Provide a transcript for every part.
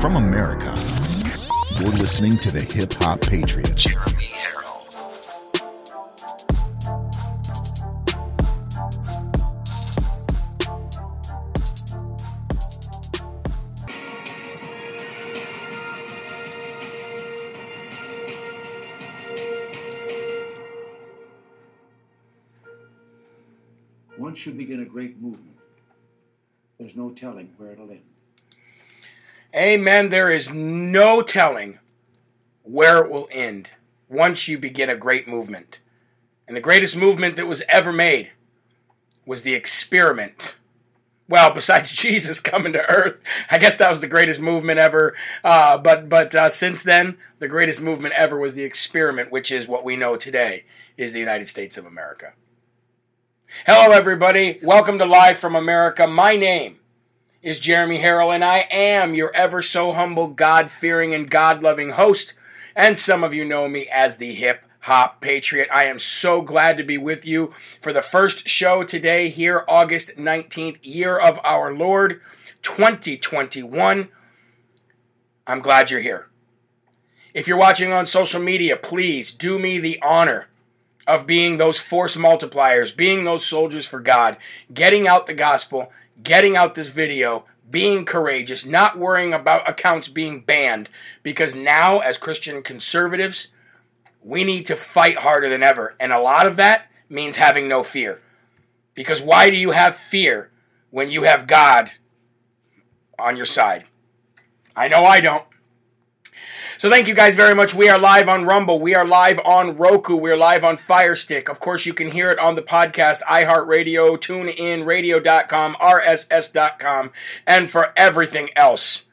from America. You're listening to the Hip Hop Patriot, Jeremy Herrell. Once you begin a great movement, there's no telling where it'll end. Amen. There is no telling where it will end once you begin a great movement. And the greatest movement that was ever made was the experiment. Well, besides Jesus coming to Earth, I guess that was the greatest movement ever. Uh, but but uh, since then, the greatest movement ever was the experiment, which is what we know today is the United States of America. Hello, everybody. Welcome to Live from America. My name is Jeremy Herrell, and I am your ever so humble, God fearing, and God loving host. And some of you know me as the Hip Hop Patriot. I am so glad to be with you for the first show today, here, August 19th, year of our Lord 2021. I'm glad you're here. If you're watching on social media, please do me the honor of being those force multipliers, being those soldiers for God, getting out the gospel, getting out this video, being courageous, not worrying about accounts being banned, because now, as Christian conservatives, we need to fight harder than ever. And a lot of that means having no fear. Because why do you have fear when you have God on your side? I know I don't. So thank you guys very much. We are live on Rumble. We are live on Roku. We are live on Firestick. Of course, you can hear it on the podcast, iHeartRadio, TuneIn, Radio.com, RSS.com, and for everything else,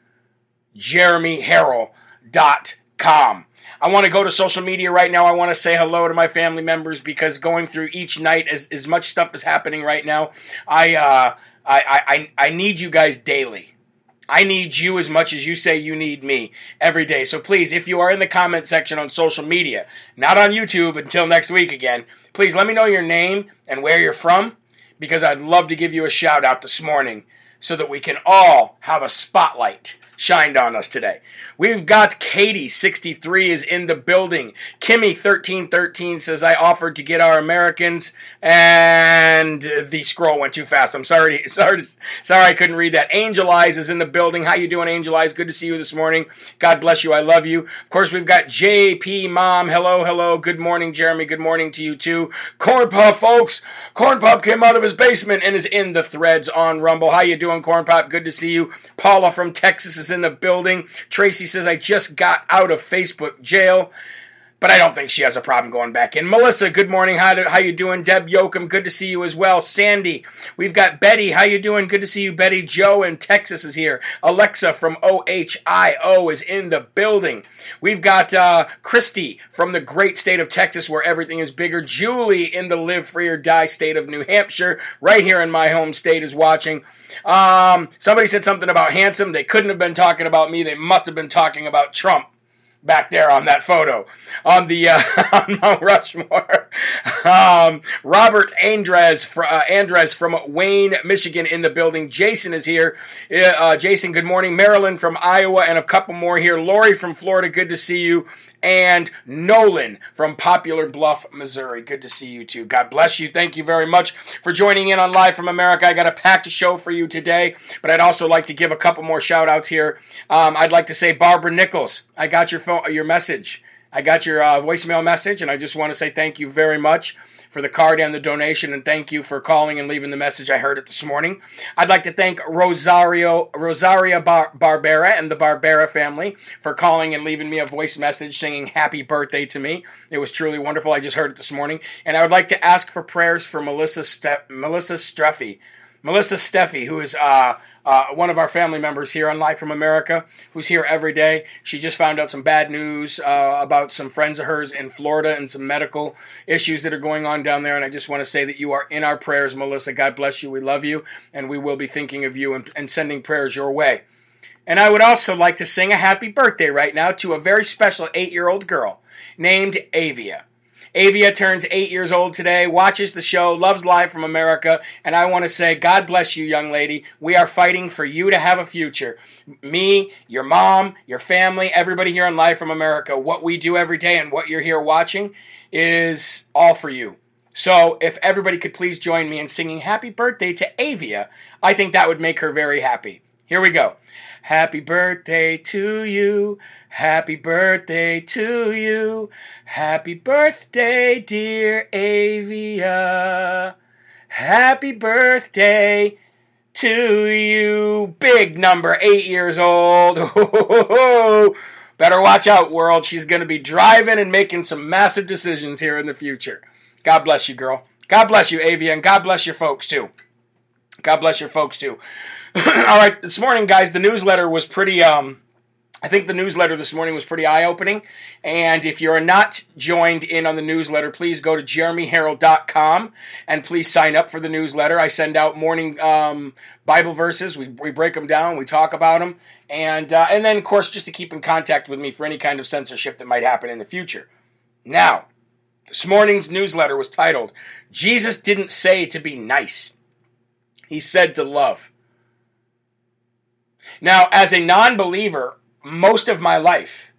JeremyHerrell.com. I want to go to social media right now. I want to say hello to my family members because going through each night, as, as much stuff is happening right now, I, uh, I, I, I need you guys daily. I need you as much as you say you need me every day. So please, if you are in the comment section on social media, not on YouTube until next week again, please let me know your name and where you're from because I'd love to give you a shout out this morning so that we can all have a spotlight shined on us today. We've got Katie, 63, is in the building. Kimmy, 1313, says, I offered to get our Americans, and the scroll went too fast. I'm sorry, sorry, sorry I couldn't read that. Angel Eyes is in the building. How you doing, Angel Eyes? Good to see you this morning. God bless you. I love you. Of course, we've got JP Mom. Hello, hello. Good morning, Jeremy. Good morning to you, too. Corn Pop, folks. Corn Pop came out of his basement and is in the threads on Rumble. How you doing, Corn Pop? Good to see you. Paula from Texas is in the building. Tracy says, I just got out of Facebook jail but I don't think she has a problem going back in. Melissa, good morning. How, do, how you doing? Deb Yoakum, good to see you as well. Sandy, we've got Betty. How you doing? Good to see you, Betty. Joe in Texas is here. Alexa from OHIO is in the building. We've got uh, Christy from the great state of Texas where everything is bigger. Julie in the live free or die state of New Hampshire, right here in my home state, is watching. Um, somebody said something about handsome. They couldn't have been talking about me. They must have been talking about Trump back there on that photo on the uh, on Mount Rushmore. Um, Robert Andres, uh, Andres from Wayne, Michigan, in the building. Jason is here. Uh, Jason, good morning. Maryland from Iowa, and a couple more here. Lori from Florida, good to see you. And Nolan from Poplar Bluff, Missouri, good to see you too. God bless you. Thank you very much for joining in on Live from America. I got a packed show for you today, but I'd also like to give a couple more shout outs here. Um, I'd like to say Barbara Nichols, I got your phone, your message. I got your uh, voicemail message, and I just want to say thank you very much for the card and the donation, and thank you for calling and leaving the message. I heard it this morning. I'd like to thank Rosario Rosaria Bar- Barbera and the Barbera family for calling and leaving me a voice message singing "Happy Birthday" to me. It was truly wonderful. I just heard it this morning, and I would like to ask for prayers for Melissa Ste- Melissa Streffy. Melissa Steffi, who is uh, uh, one of our family members here on Live from America, who's here every day. She just found out some bad news uh, about some friends of hers in Florida and some medical issues that are going on down there. And I just want to say that you are in our prayers, Melissa. God bless you. We love you, and we will be thinking of you and, and sending prayers your way. And I would also like to sing a happy birthday right now to a very special eight year old girl named Avia. Avia turns eight years old today, watches the show, loves Live from America, and I want to say, God bless you, young lady. We are fighting for you to have a future. Me, your mom, your family, everybody here on Live from America, what we do every day and what you're here watching is all for you. So if everybody could please join me in singing happy birthday to Avia, I think that would make her very happy. Here we go. Happy birthday to you. Happy birthday to you. Happy birthday, dear Avia. Happy birthday to you. Big number, eight years old. Better watch out, world. She's going to be driving and making some massive decisions here in the future. God bless you, girl. God bless you, Avia, and God bless your folks, too. God bless your folks, too. All right, this morning, guys, the newsletter was pretty. Um, I think the newsletter this morning was pretty eye opening. And if you're not joined in on the newsletter, please go to jeremyherrell.com and please sign up for the newsletter. I send out morning um, Bible verses. We, we break them down, we talk about them. And, uh, and then, of course, just to keep in contact with me for any kind of censorship that might happen in the future. Now, this morning's newsletter was titled, Jesus Didn't Say to Be Nice, He Said to Love. Now, as a non believer, most of my life,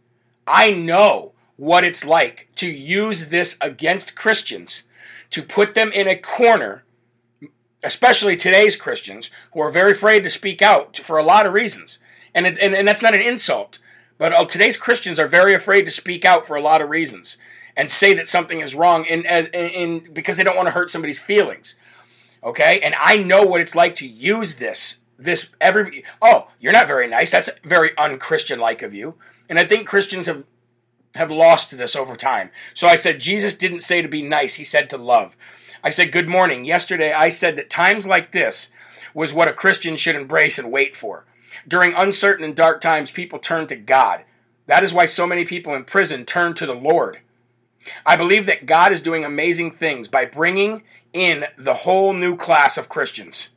I know what it's like to use this against Christians, to put them in a corner, especially today's Christians, who are very afraid to speak out for a lot of reasons. And, it, and, and that's not an insult, but uh, today's Christians are very afraid to speak out for a lot of reasons and say that something is wrong in, in, in because they don't want to hurt somebody's feelings. Okay? And I know what it's like to use this this every oh you're not very nice. That's very unchristian like of you. And i think christians have have lost this over time. So i said jesus didn't say to be nice. He said to love. I said good morning. Yesterday i said that times like this was what a christian should embrace and wait for. During uncertain and dark times people turn to god. That is why so many people in prison turn to the lord. I believe that god is doing amazing things by bringing in the whole new class of christians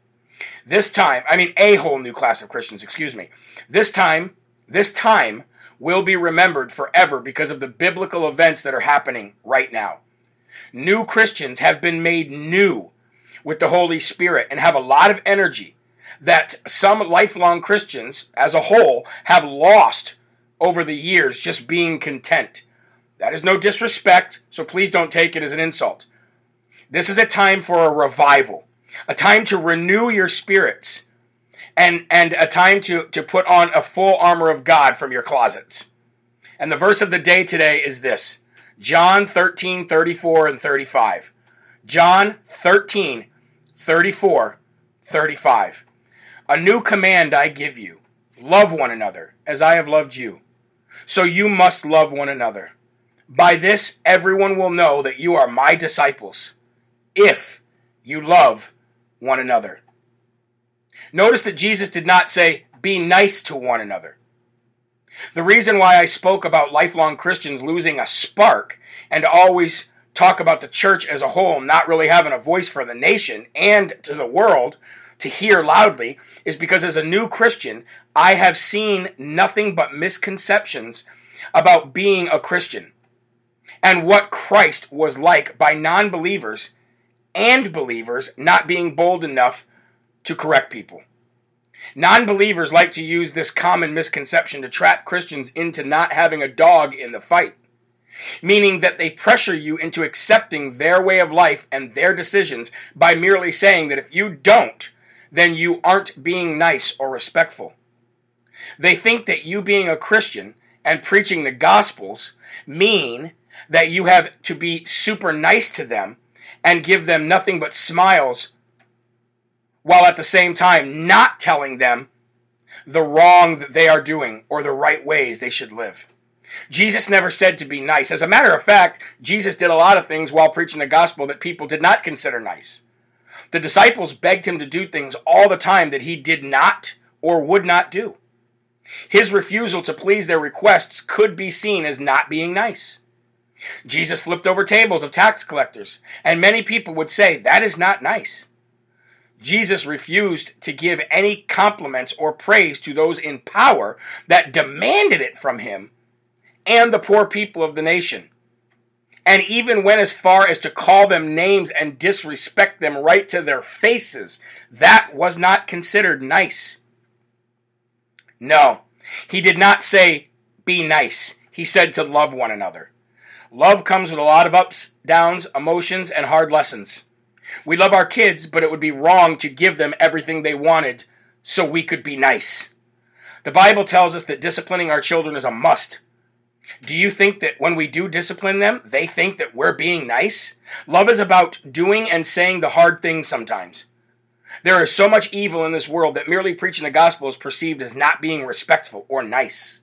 this time, I mean, a whole new class of Christians, excuse me. This time, this time will be remembered forever because of the biblical events that are happening right now. New Christians have been made new with the Holy Spirit and have a lot of energy that some lifelong Christians as a whole have lost over the years just being content. That is no disrespect, so please don't take it as an insult. This is a time for a revival a time to renew your spirits, and, and a time to, to put on a full armor of God from your closets. And the verse of the day today is this John 13, 34 and 35. John 13, 34, 35. A new command I give you love one another as I have loved you. So you must love one another. By this, everyone will know that you are my disciples, if you love one another. Notice that Jesus did not say, be nice to one another. The reason why I spoke about lifelong Christians losing a spark and always talk about the church as a whole not really having a voice for the nation and to the world to hear loudly is because as a new Christian, I have seen nothing but misconceptions about being a Christian and what Christ was like by non believers and believers not being bold enough to correct people. Non believers like to use this common misconception to trap Christians into not having a dog in the fight, meaning that they pressure you into accepting their way of life and their decisions by merely saying that if you don't, then you aren't being nice or respectful. They think that you being a Christian and preaching the Gospels mean that you have to be super nice to them and give them nothing but smiles while at the same time not telling them the wrong that they are doing or the right ways they should live. Jesus never said to be nice. As a matter of fact, Jesus did a lot of things while preaching the gospel that people did not consider nice. The disciples begged him to do things all the time that he did not or would not do. His refusal to please their requests could be seen as not being nice. Jesus flipped over tables of tax collectors, and many people would say, That is not nice. Jesus refused to give any compliments or praise to those in power that demanded it from him and the poor people of the nation. and even went as far as to call them names and disrespect them right to their faces. That was not considered nice. No, he did not say, be nice. He said to love one another. Love comes with a lot of ups, downs, emotions, and hard lessons. We love our kids, but it would be wrong to give them everything they wanted so we could be nice. The Bible tells us that disciplining our children is a must. Do you think that when we do discipline them, they think that we're being nice? Love is about doing and saying the hard things sometimes. There is so much evil in this world that merely preaching the gospel is perceived as not being respectful or nice.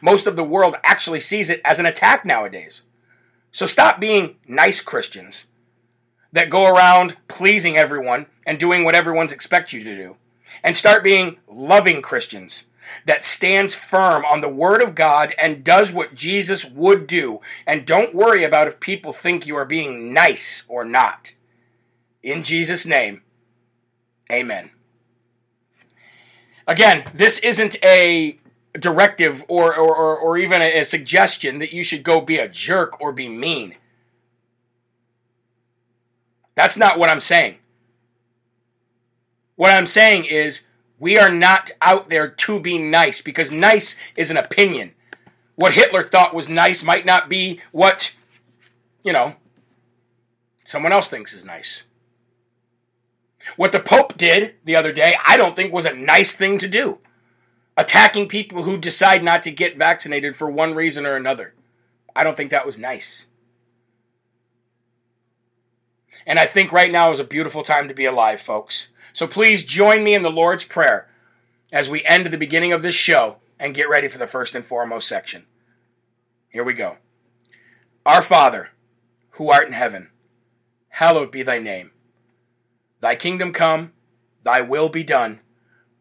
Most of the world actually sees it as an attack nowadays. So stop being nice Christians that go around pleasing everyone and doing what everyone's expect you to do. And start being loving Christians that stands firm on the Word of God and does what Jesus would do. And don't worry about if people think you are being nice or not. In Jesus' name, amen. Again, this isn't a directive or, or, or, or even a, a suggestion that you should go be a jerk or be mean. That's not what I'm saying. What I'm saying is we are not out there to be nice because nice is an opinion. What Hitler thought was nice might not be what, you know, someone else thinks is nice. What the Pope did the other day, I don't think was a nice thing to do. Attacking people who decide not to get vaccinated for one reason or another. I don't think that was nice. And I think right now is a beautiful time to be alive, folks. So please join me in the Lord's Prayer as we end the beginning of this show and get ready for the first and foremost section. Here we go. Our Father, who art in heaven, hallowed be thy name. Thy kingdom come, thy will be done,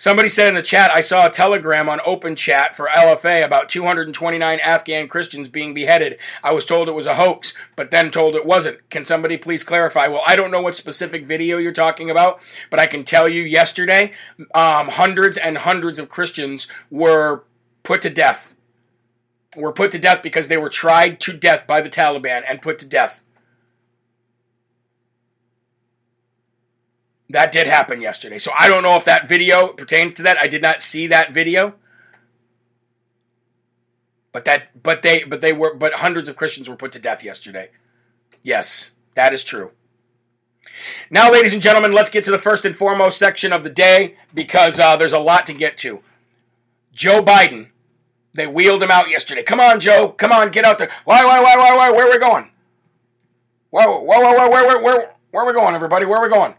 Somebody said in the chat, I saw a telegram on open chat for LFA about 229 Afghan Christians being beheaded. I was told it was a hoax, but then told it wasn't. Can somebody please clarify? Well, I don't know what specific video you're talking about, but I can tell you yesterday, um, hundreds and hundreds of Christians were put to death. Were put to death because they were tried to death by the Taliban and put to death. That did happen yesterday. So I don't know if that video pertains to that. I did not see that video. But that but they but they were but hundreds of Christians were put to death yesterday. Yes, that is true. Now, ladies and gentlemen, let's get to the first and foremost section of the day because uh, there's a lot to get to. Joe Biden, they wheeled him out yesterday. Come on, Joe. Come on, get out there. Why, why, why, why, why? Where are we going? Whoa, whoa, whoa, whoa, where, where, where, where are we going, everybody? Where are we going?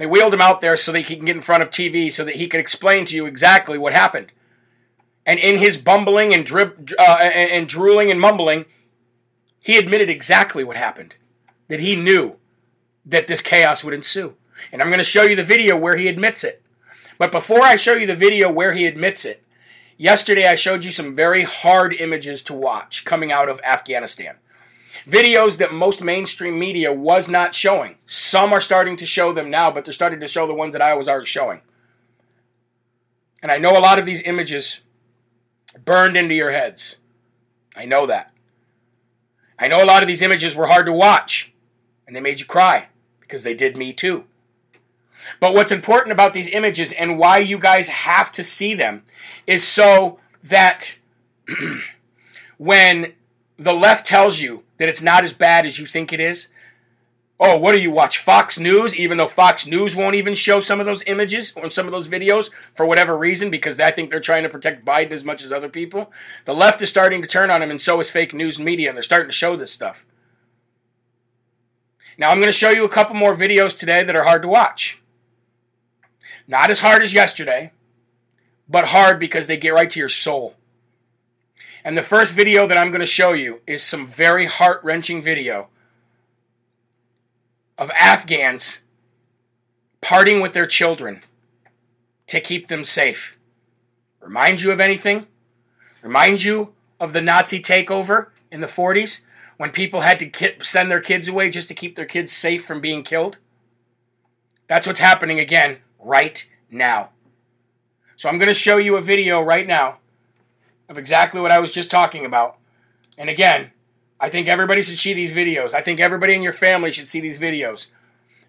They wheeled him out there so that he can get in front of TV so that he could explain to you exactly what happened. And in his bumbling and, drib, uh, and, and drooling and mumbling, he admitted exactly what happened. That he knew that this chaos would ensue. And I'm going to show you the video where he admits it. But before I show you the video where he admits it, yesterday I showed you some very hard images to watch coming out of Afghanistan videos that most mainstream media was not showing. Some are starting to show them now, but they're starting to show the ones that I was already showing. And I know a lot of these images burned into your heads. I know that. I know a lot of these images were hard to watch, and they made you cry, because they did me too. But what's important about these images and why you guys have to see them is so that when the left tells you that it's not as bad as you think it is? Oh, what do you watch? Fox News, even though Fox News won't even show some of those images or some of those videos for whatever reason, because I think they're trying to protect Biden as much as other people. The left is starting to turn on him, and so is fake news and media, and they're starting to show this stuff. Now, I'm going to show you a couple more videos today that are hard to watch. Not as hard as yesterday, but hard because they get right to your soul. And the first video that I'm going to show you is some very heart wrenching video of Afghans parting with their children to keep them safe. Remind you of anything? Remind you of the Nazi takeover in the 40s when people had to send their kids away just to keep their kids safe from being killed? That's what's happening again right now. So I'm going to show you a video right now of exactly what I was just talking about. And again, I think everybody should see these videos. I think everybody in your family should see these videos.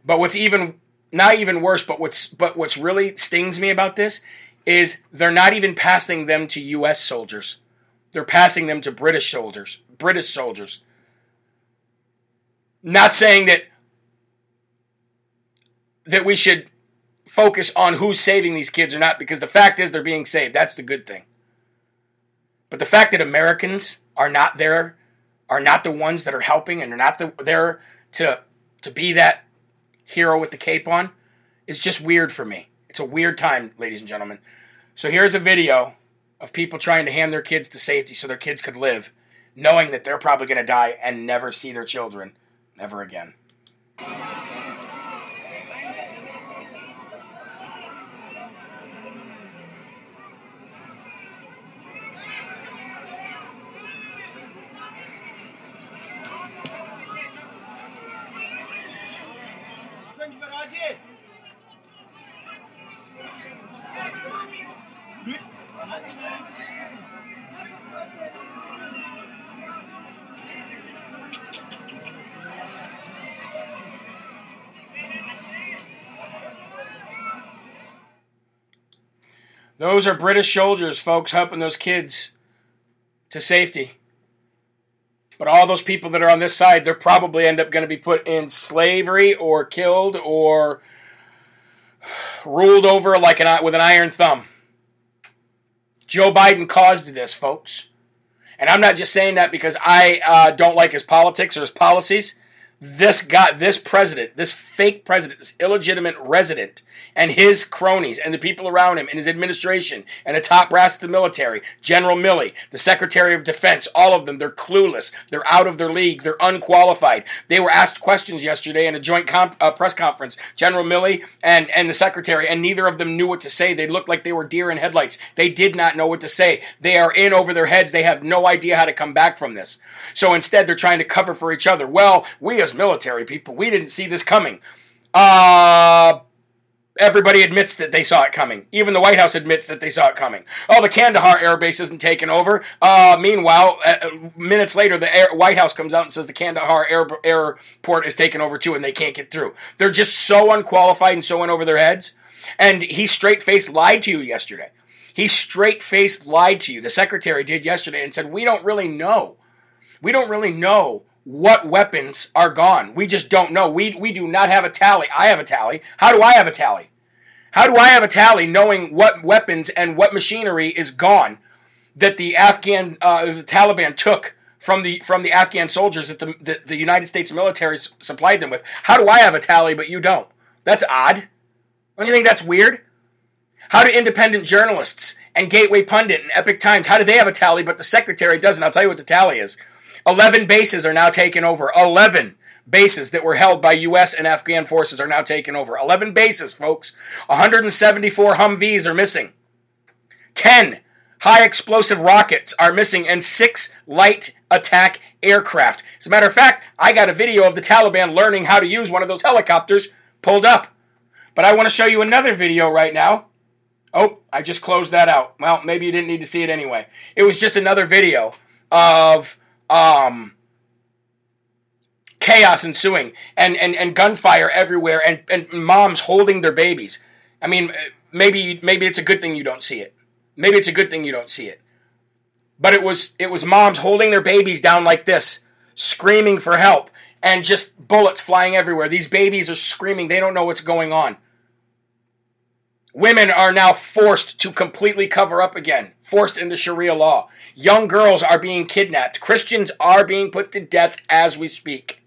But what's even not even worse, but what's but what's really stings me about this is they're not even passing them to US soldiers. They're passing them to British soldiers. British soldiers. Not saying that that we should focus on who's saving these kids or not because the fact is they're being saved. That's the good thing. But the fact that Americans are not there, are not the ones that are helping and are not the, there to to be that hero with the cape on is just weird for me. It's a weird time, ladies and gentlemen. So here's a video of people trying to hand their kids to safety so their kids could live, knowing that they're probably going to die and never see their children ever again. Those are British soldiers, folks, helping those kids to safety. But all those people that are on this side, they're probably end up going to be put in slavery or killed or ruled over like an with an iron thumb. Joe Biden caused this, folks. And I'm not just saying that because I uh, don't like his politics or his policies this guy, this president, this fake president, this illegitimate resident, and his cronies and the people around him and his administration and the top brass of the military, General Milley, the Secretary of Defense, all of them, they're clueless. They're out of their league. They're unqualified. They were asked questions yesterday in a joint comp, uh, press conference, General Milley and, and the Secretary, and neither of them knew what to say. They looked like they were deer in headlights. They did not know what to say. They are in over their heads. They have no idea how to come back from this. So instead, they're trying to cover for each other. Well, we as military people. We didn't see this coming. Uh, everybody admits that they saw it coming. Even the White House admits that they saw it coming. Oh, the Kandahar Air Base isn't taken over. Uh, meanwhile, uh, minutes later, the Air, White House comes out and says the Kandahar Air, Airport is taken over too, and they can't get through. They're just so unqualified and so in over their heads. And he straight faced lied to you yesterday. He straight faced lied to you. The secretary did yesterday and said, We don't really know. We don't really know what weapons are gone. We just don't know. We, we do not have a tally. I have a tally. How do I have a tally? How do I have a tally knowing what weapons and what machinery is gone that the Afghan, uh, the Taliban took from the from the Afghan soldiers that the, the, United States military supplied them with? How do I have a tally but you don't? That's odd. Don't you think that's weird? How do independent journalists and Gateway Pundit and Epoch Times, how do they have a tally but the secretary doesn't? I'll tell you what the tally is. 11 bases are now taken over. 11 bases that were held by U.S. and Afghan forces are now taken over. 11 bases, folks. 174 Humvees are missing. 10 high explosive rockets are missing, and 6 light attack aircraft. As a matter of fact, I got a video of the Taliban learning how to use one of those helicopters pulled up. But I want to show you another video right now. Oh, I just closed that out. Well, maybe you didn't need to see it anyway. It was just another video of um, chaos ensuing and, and, and gunfire everywhere and, and moms holding their babies. I mean, maybe maybe it's a good thing you don't see it. Maybe it's a good thing you don't see it. But it was it was moms holding their babies down like this, screaming for help, and just bullets flying everywhere. These babies are screaming. They don't know what's going on. Women are now forced to completely cover up again, forced into Sharia law. Young girls are being kidnapped. Christians are being put to death as we speak.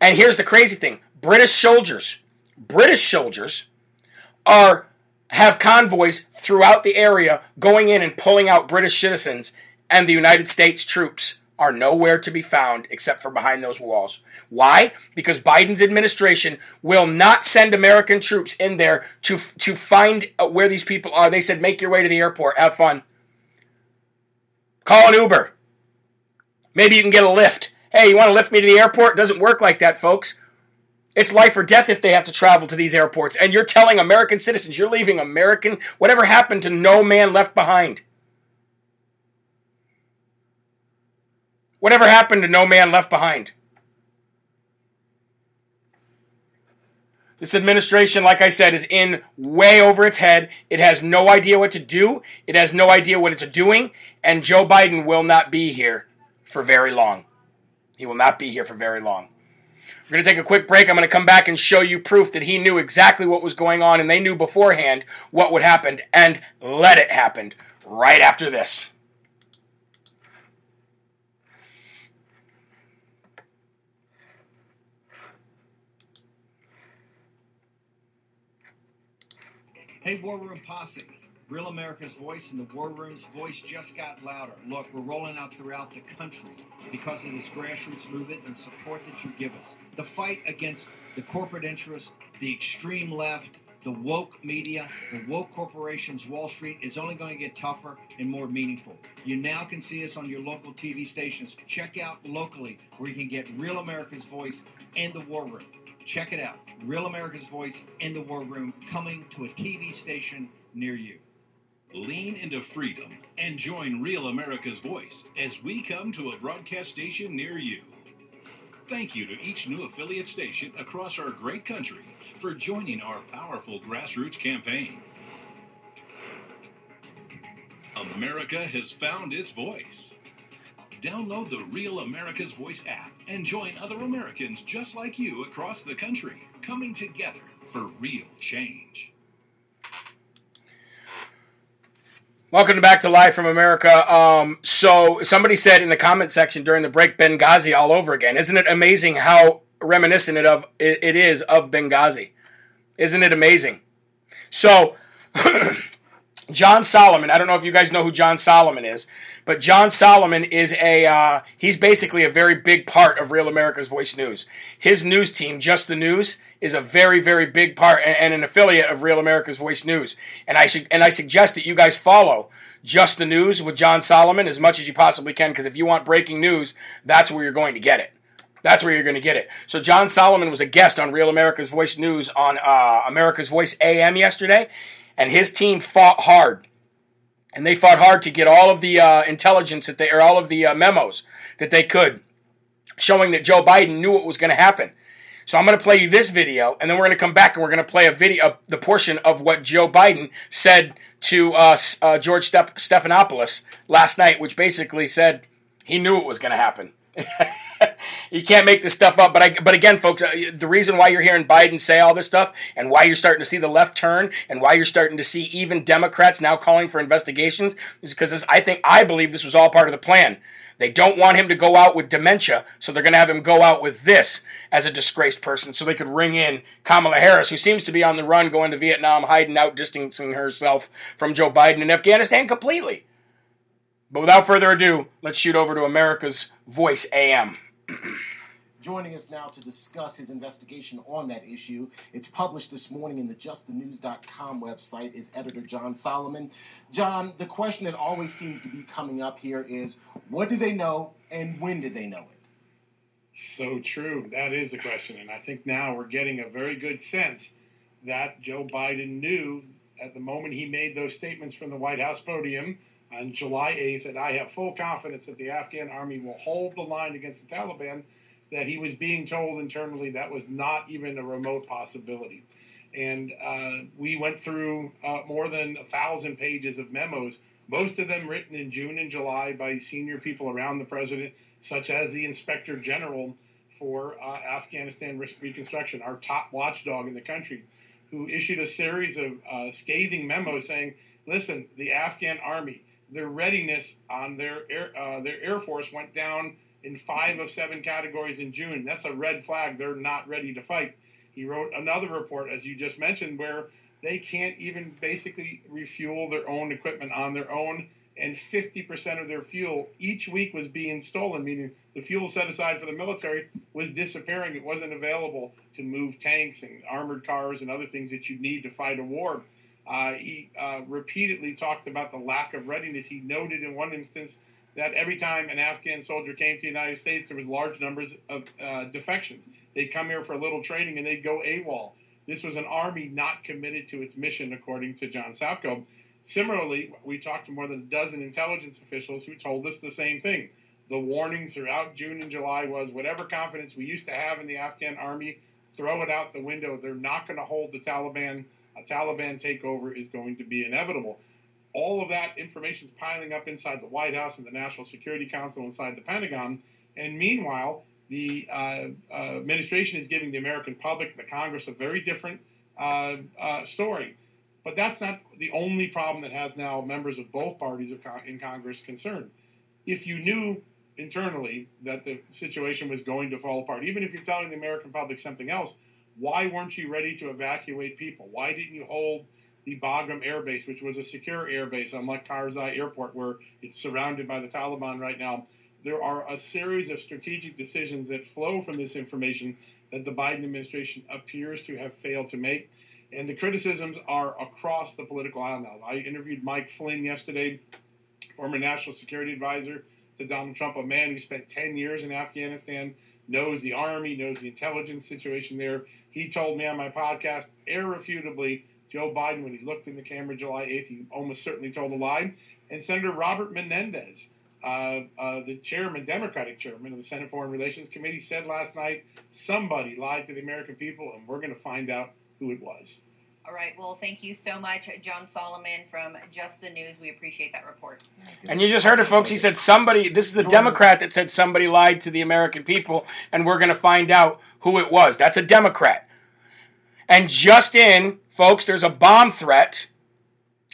And here's the crazy thing British soldiers, British soldiers are have convoys throughout the area going in and pulling out British citizens and the United States troops are nowhere to be found except for behind those walls. Why? Because Biden's administration will not send American troops in there to to find where these people are. They said, "Make your way to the airport. Have fun. Call an Uber. Maybe you can get a lift. Hey, you want to lift me to the airport? Doesn't work like that, folks. It's life or death if they have to travel to these airports. And you're telling American citizens you're leaving American whatever happened to no man left behind." Whatever happened to No Man Left Behind? This administration, like I said, is in way over its head. It has no idea what to do. It has no idea what it's doing. And Joe Biden will not be here for very long. He will not be here for very long. We're going to take a quick break. I'm going to come back and show you proof that he knew exactly what was going on and they knew beforehand what would happen and let it happen right after this. Hey, War Room Posse. Real America's voice and the War Room's voice just got louder. Look, we're rolling out throughout the country because of this grassroots movement and support that you give us. The fight against the corporate interest, the extreme left, the woke media, the woke corporations, Wall Street is only going to get tougher and more meaningful. You now can see us on your local TV stations. Check out locally where you can get Real America's voice and the War Room. Check it out. Real America's Voice in the War Room coming to a TV station near you. Lean into freedom and join Real America's Voice as we come to a broadcast station near you. Thank you to each new affiliate station across our great country for joining our powerful grassroots campaign. America has found its voice. Download the Real America's Voice app and join other Americans just like you across the country, coming together for real change. Welcome back to Live from America. Um, so, somebody said in the comment section during the break, Benghazi all over again. Isn't it amazing how reminiscent it of it is of Benghazi? Isn't it amazing? So, John Solomon. I don't know if you guys know who John Solomon is, but John Solomon is a uh, he's basically a very big part of Real America's Voice News. His news team, Just the News, is a very very big part and, and an affiliate of Real America's Voice News. And I should and I suggest that you guys follow Just the News with John Solomon as much as you possibly can because if you want breaking news, that's where you're going to get it. That's where you're going to get it. So John Solomon was a guest on Real America's Voice News on uh, America's Voice AM yesterday, and his team fought hard. And they fought hard to get all of the uh, intelligence that they, or all of the uh, memos that they could, showing that Joe Biden knew what was going to happen. So I'm going to play you this video, and then we're going to come back and we're going to play a video, uh, the portion of what Joe Biden said to uh, uh, George Steph- Stephanopoulos last night, which basically said he knew it was going to happen. you can't make this stuff up. But I, but again, folks, uh, the reason why you're hearing Biden say all this stuff, and why you're starting to see the left turn, and why you're starting to see even Democrats now calling for investigations, is because I think I believe this was all part of the plan. They don't want him to go out with dementia, so they're going to have him go out with this as a disgraced person, so they could ring in Kamala Harris, who seems to be on the run, going to Vietnam, hiding out, distancing herself from Joe Biden in Afghanistan completely. But without further ado, let's shoot over to America's Voice AM. Joining us now to discuss his investigation on that issue, it's published this morning in the justthenews.com website, is editor John Solomon. John, the question that always seems to be coming up here is what do they know and when did they know it? So true. That is the question. And I think now we're getting a very good sense that Joe Biden knew at the moment he made those statements from the White House podium on July 8th that I have full confidence that the Afghan army will hold the line against the Taliban, that he was being told internally that was not even a remote possibility. And uh, we went through uh, more than a thousand pages of memos, most of them written in June and July by senior people around the president, such as the inspector general for uh, Afghanistan reconstruction, our top watchdog in the country, who issued a series of uh, scathing memos saying, listen, the Afghan army, their readiness on their air, uh, their air force went down in five of seven categories in June. That's a red flag. They're not ready to fight. He wrote another report, as you just mentioned, where they can't even basically refuel their own equipment on their own, and 50% of their fuel each week was being stolen, meaning the fuel set aside for the military was disappearing. It wasn't available to move tanks and armored cars and other things that you need to fight a war. Uh, he uh, repeatedly talked about the lack of readiness. He noted in one instance that every time an Afghan soldier came to the United States, there was large numbers of uh, defections. They'd come here for a little training and they'd go AWOL. This was an army not committed to its mission, according to John Sopko. Similarly, we talked to more than a dozen intelligence officials who told us the same thing. The warning throughout June and July was whatever confidence we used to have in the Afghan army, throw it out the window. They're not going to hold the Taliban. A Taliban takeover is going to be inevitable. All of that information is piling up inside the White House and the National Security Council inside the Pentagon. And meanwhile, the uh, uh, administration is giving the American public, and the Congress, a very different uh, uh story. But that's not the only problem that has now members of both parties of con- in Congress concerned. If you knew internally that the situation was going to fall apart, even if you're telling the American public something else, why weren't you ready to evacuate people? Why didn't you hold the Bagram Air Base, which was a secure air base, unlike Karzai Airport, where it's surrounded by the Taliban right now? There are a series of strategic decisions that flow from this information that the Biden administration appears to have failed to make. And the criticisms are across the political aisle now. I interviewed Mike Flynn yesterday, former national security advisor to Donald Trump, a man who spent 10 years in Afghanistan, knows the army, knows the intelligence situation there. He told me on my podcast, irrefutably, Joe Biden, when he looked in the camera July 8th, he almost certainly told a lie. And Senator Robert Menendez, uh, uh, the chairman, Democratic chairman of the Senate Foreign Relations Committee, said last night somebody lied to the American people, and we're going to find out who it was. All right. Well, thank you so much, John Solomon from Just the News. We appreciate that report. And you just heard it, folks. He said somebody, this is a Democrat that said somebody lied to the American people, and we're going to find out who it was. That's a Democrat. And just in, folks, there's a bomb threat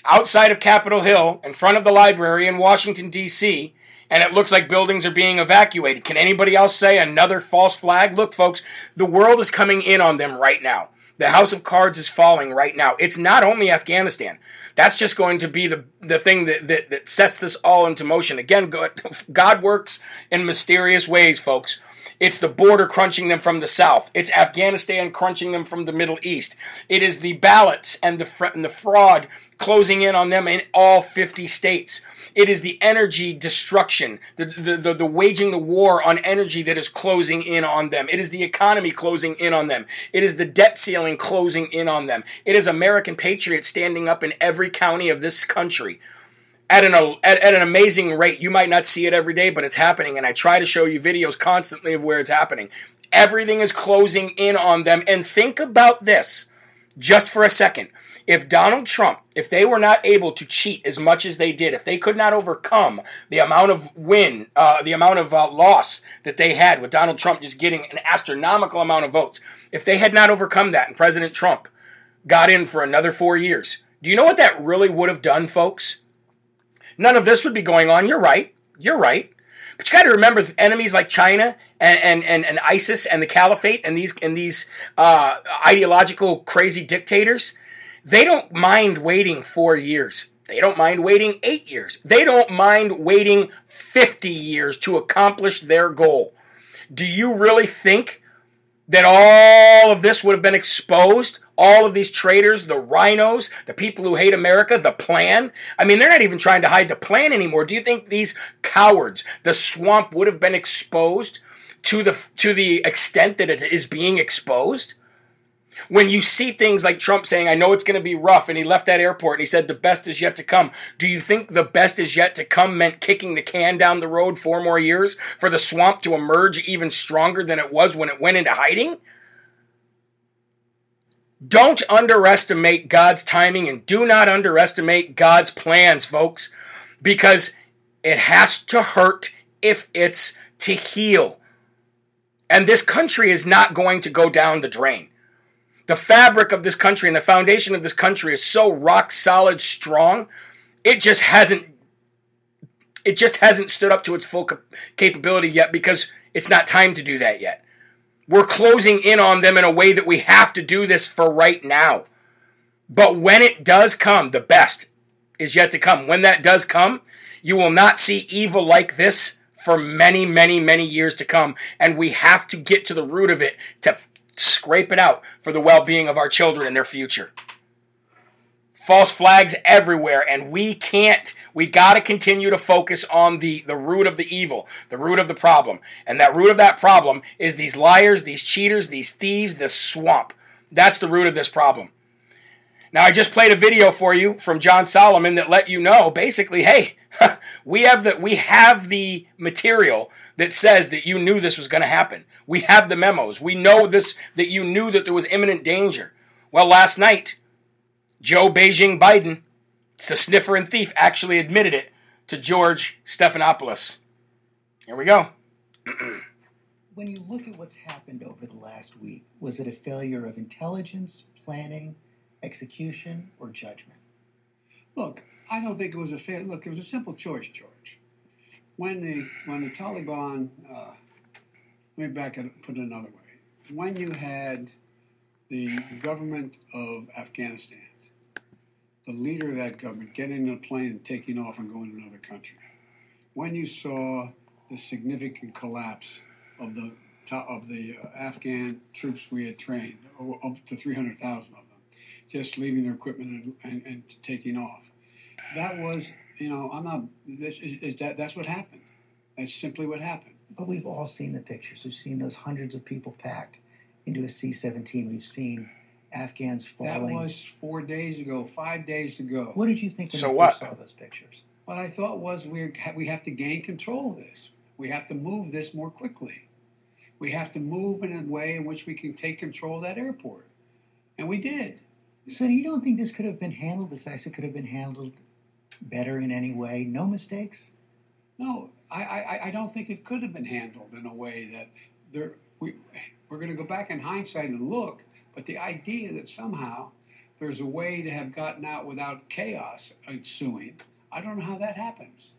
outside of Capitol Hill in front of the library in Washington, D.C., and it looks like buildings are being evacuated. Can anybody else say another false flag? Look, folks, the world is coming in on them right now. The house of cards is falling right now. It's not only Afghanistan. That's just going to be the, the thing that, that, that sets this all into motion. Again, God, God works in mysterious ways, folks. It's the border crunching them from the south. It's Afghanistan crunching them from the Middle East. It is the ballots and the, fr- and the fraud closing in on them in all 50 states. It is the energy destruction, the, the, the, the, waging the war on energy that is closing in on them. It is the economy closing in on them. It is the debt ceiling closing in on them. It is American patriots standing up in every county of this country at an, at, at, an amazing rate. You might not see it every day, but it's happening. And I try to show you videos constantly of where it's happening. Everything is closing in on them. And think about this just for a second. If Donald Trump, if they were not able to cheat as much as they did, if they could not overcome the amount of win, uh, the amount of uh, loss that they had with Donald Trump just getting an astronomical amount of votes, if they had not overcome that and President Trump got in for another four years, do you know what that really would have done, folks? None of this would be going on. You're right. You're right. But you got to remember enemies like China and, and, and, and, ISIS and the Caliphate and these and these uh, ideological crazy dictators, they don't mind waiting four years. They don't mind waiting eight years. They don't mind waiting 50 years to accomplish their goal. Do you really think that all of this would have been exposed all of these traitors, the RINOs, the people who hate America, the plan. I mean, they're not even trying to hide the plan anymore. Do you think these cowards, the swamp, would have been exposed to the to the extent that it is being exposed? When you see things like Trump saying, I know it's going to be rough, and he left that airport and he said, the best is yet to come. Do you think the best is yet to come meant kicking the can down the road four more years for the swamp to emerge even stronger than it was when it went into hiding? Don't underestimate God's timing and do not underestimate God's plans, folks, because it has to hurt if it's to heal. And this country is not going to go down the drain. The fabric of this country and the foundation of this country is so rock solid strong, it just hasn't it just hasn't stood up to its full capability yet because it's not time to do that yet. We're closing in on them in a way that we have to do this for right now. But when it does come, the best is yet to come. When that does come, You will not see evil like this for many, many, many years to come. And we have to get to the root of it to scrape it out for the well being of our children and their future. False flags everywhere, and we can't, we got to continue to focus on the, the root of the evil, the root of the problem. And that root of that problem is these liars, these cheaters, these thieves, this swamp. That's the root of this problem. Now, I just played a video for you from John Solomon that let you know basically, hey, we have the we have the material that says that you knew this was going to happen. We have the memos. We know this that you knew that there was imminent danger. Well, last night, Joe Beijing Biden, the sniffer and thief, actually admitted it to George Stephanopoulos. Here we go. when you look at what's happened over the last week, was it a failure of intelligence, planning, execution, or judgment? Look, I don't think it was a fair. Look, it was a simple choice, George. When the when the Taliban, uh, let me back it, put it another way. When you had the government of Afghanistan, the leader of that government getting in a plane and taking off and going to another country, when you saw the significant collapse of the of the uh, Afghan troops we had trained, up to 300,000 of them, just leaving their equipment and, and, and taking off that was, you know, I'm not. This is, is that that's what happened. That's simply what happened. But we've all seen the pictures. We've seen those hundreds of people packed into a C-17. We've seen Afghans falling. That was four days ago, five days ago. What did you think when so you what? first saw those pictures? What I thought was we we have to gain control of this. We have to move this more quickly. We have to move in a way in which we can take control of that airport, and we did. So you don't think this could have been handled? This actually could have been handled better in any way? No mistakes? No, I, I, I don't think it could have been handled in a way that there, we, we're going to go back in hindsight and look, but the idea that somehow there's a way to have gotten out without chaos ensuing, I don't know how that happens.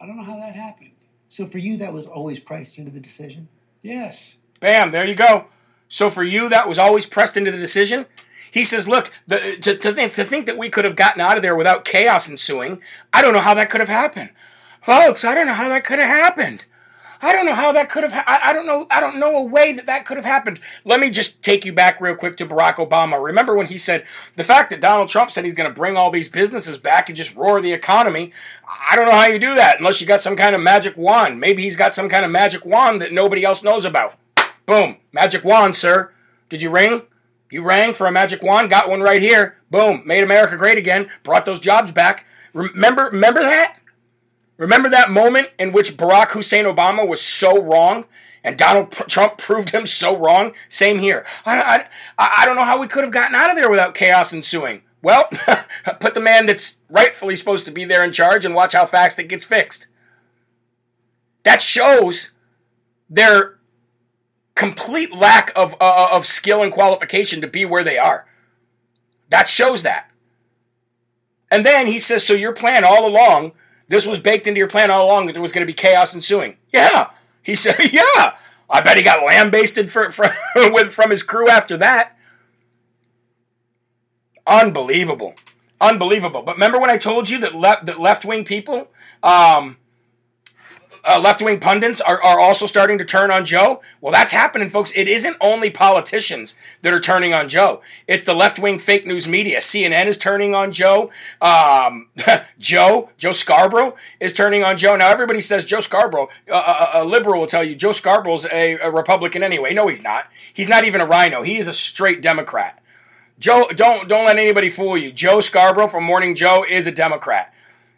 I don't know how that happened. So for you, that was always priced into the decision? Yes. Bam, there you go. So for you, that was always pressed into the decision? He says, look, the, to, to, think, to think that we could have gotten out of there without chaos ensuing, I don't know how that could have happened. Folks, I don't know how that could have happened. I don't know how that could have. Ha- I, I don't know. I don't know a way that that could have happened. Let me just take you back real quick to Barack Obama. Remember when he said the fact that Donald Trump said he's going to bring all these businesses back and just roar the economy. I don't know how you do that unless you got some kind of magic wand. Maybe he's got some kind of magic wand that nobody else knows about. Boom, magic wand, sir. Did you ring? You rang for a magic wand, got one right here. Boom, made America great again, brought those jobs back. Remember, remember that? Remember that moment in which Barack Hussein Obama was so wrong and Donald Trump proved him so wrong? Same here. I, I, I don't know how we could have gotten out of there without chaos ensuing. Well, put the man that's rightfully supposed to be there in charge and watch how fast it gets fixed. That shows their complete lack of, uh, of skill and qualification to be where they are. That shows that. And then he says, So your plan all along, this was baked into your plan all along that there was going to be chaos ensuing. Yeah. He said, Yeah. I bet he got lambasted for, for, with, from his crew after that. Unbelievable. Unbelievable. But remember when I told you that, le- that left wing people, um, uh, left wing pundits are, are also starting to turn on Joe. Well, that's happening, folks. It isn't only politicians that are turning on Joe. It's the left wing fake news media. CNN is turning on Joe. Um, Joe, Joe Scarborough is turning on Joe. Now, everybody says Joe Scarborough, uh, a, uh, uh, a, liberal will tell you Joe Scarborough's a, a Republican anyway. No, he's not. He's not even a RINO, He is a straight Democrat. Joe, don't don't let anybody fool you. Joe Scarborough from Morning Joe is a Democrat.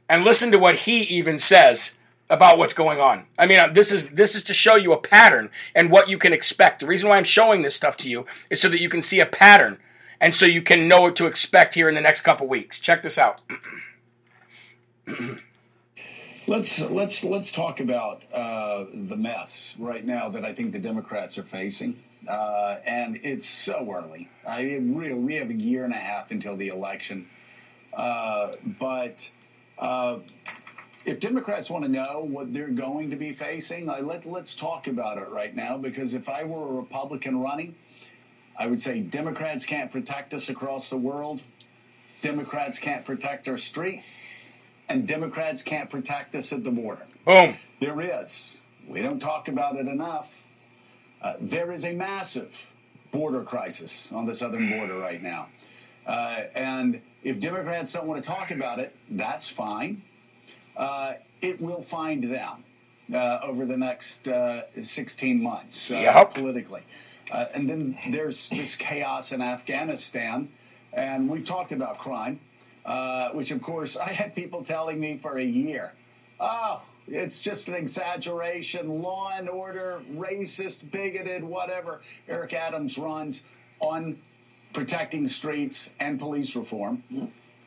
And listen to what he even says about what's going on. I mean, uh, this is this is to show you a pattern and what you can expect. The reason why I'm showing this stuff to you is so that you can see a pattern and so you can know what to expect here in the next couple weeks. Check this out. let's let's let's talk about uh, the mess right now that I think the Democrats are facing. Uh, and it's so early. I mean, really, we have a year and a half until the election. Uh, but uh, if Democrats want to know what they're going to be facing, I let let's talk about it right now. Because if I were a Republican running, I would say Democrats can't protect us across the world. Democrats can't protect our street. and Democrats can't protect us at the border. Boom. There is. We don't talk about it enough. Uh, there is a massive border crisis on the southern border right now. Uh, and if Democrats don't want to talk about it, that's fine. Uh, it will find them uh, over the next uh, 16 months uh, Yep. politically. Uh, and then there's this chaos in Afghanistan. And we've talked about crime, uh, which, of course, I had people telling me for a year oh, it's just an exaggeration, law and order, racist, bigoted, whatever. Eric Adams runs on protecting streets and police reform.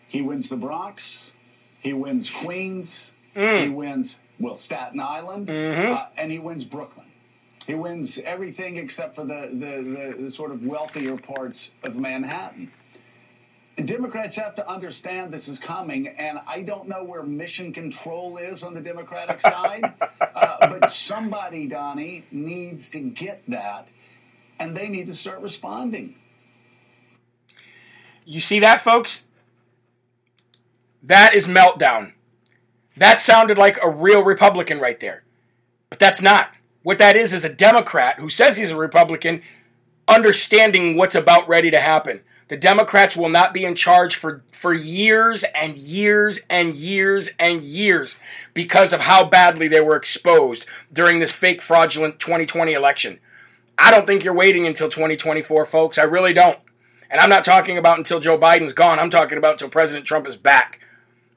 He wins the Bronx, he wins Queens, he wins, well, Staten Island, uh, and he wins Brooklyn. He wins everything except for the, the, the, the sort of wealthier parts of Manhattan. Democrats have to understand this is coming, and I don't know where mission control is on the Democratic side, uh, but somebody, Donnie, needs to get that, and they need to start responding. You see that, folks? That is meltdown. That sounded like a real Republican right there. But that's not. What that is is a Democrat who says he's a Republican understanding what's about ready to happen. The Democrats will not be in charge for, for years and years and years and years because of how badly they were exposed during this fake fraudulent 2020 election. I don't think you're waiting until 2024, folks. I really don't. And I'm not talking about until Joe Biden's gone. I'm talking about until President Trump is back.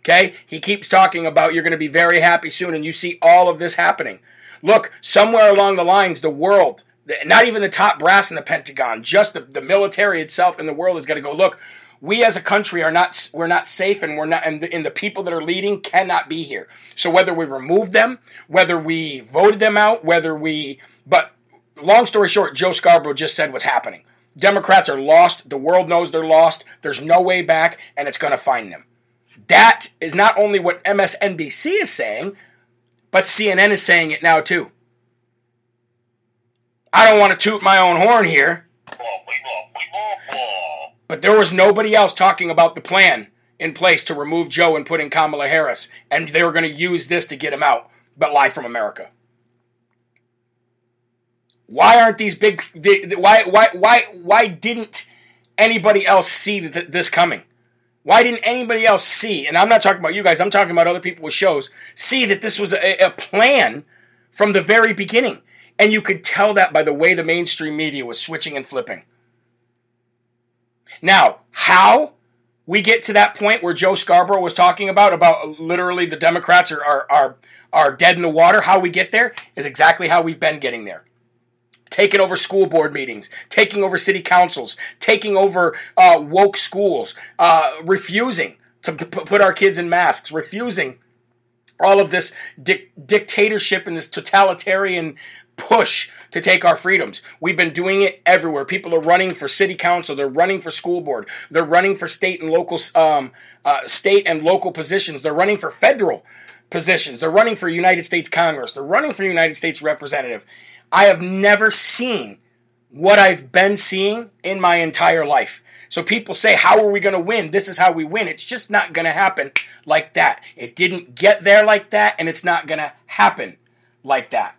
Okay? He keeps talking about you're going to be very happy soon, and you see all of this happening. Look, somewhere along the lines, the world, not even the top brass in the Pentagon, just the, the military itself in the world is going to go, look, we as a country are not we're not safe and we're not and the, and the people that are leading cannot be here. So whether we remove them whether we voted them out whether we but long story short joe scarborough just said what's happening. Democrats are lost. The world knows they're lost. There's no way back and it's going to find them that is not only what msnbc is saying but cnn is saying it now too i don't want to toot my own horn here but there was nobody else talking about the plan in place to remove Joe and put in Kamala Harris, and they were going to use this to get him out, but lie from America. Why aren't these big? Why why why why didn't anybody else see th- this coming? Why didn't anybody else see? And I'm not talking about you guys. I'm talking about other people with shows. See that this was a, a plan from the very beginning, and you could tell that by the way the mainstream media was switching and flipping. Now, how we get to that point where Joe Scarborough was talking about about literally the Democrats are are are, are dead in the water, how we get there is exactly how we've been getting there. Taking over school board meetings, taking over city councils, taking over uh, woke schools, uh, refusing to p- put our kids in masks, refusing all of this dic- dictatorship and this totalitarian push to take our freedoms. We've been doing it everywhere. People are running for city council. They're running for school board. They're running for state and local, um, uh, state and local positions. They're running for federal positions. They're running for United States Congress. They're running for United States Representative. I have never seen what I've been seeing in my entire life. So people say, How are we going to win? This is how we win. It's just not going to happen like that. It didn't get there like that, and it's not going to happen like that.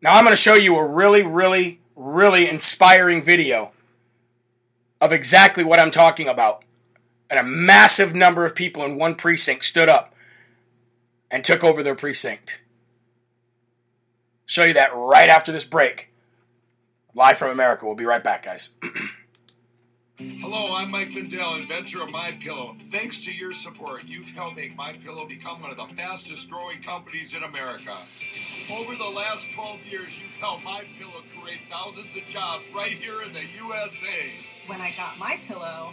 Now, I'm going to show you a really, really, really inspiring video of exactly what I'm talking about. And a massive number of people in one precinct stood up and took over their precinct. Show you that right after this break. Live from America. We'll be right back, guys. Hello, I'm Mike Lindell, inventor of My Pillow. Thanks to your support, you've helped make My Pillow become one of the fastest growing companies in America. Over the last 12 years, you've helped My Pillow create thousands of jobs right here in the USA. When I got my pillow,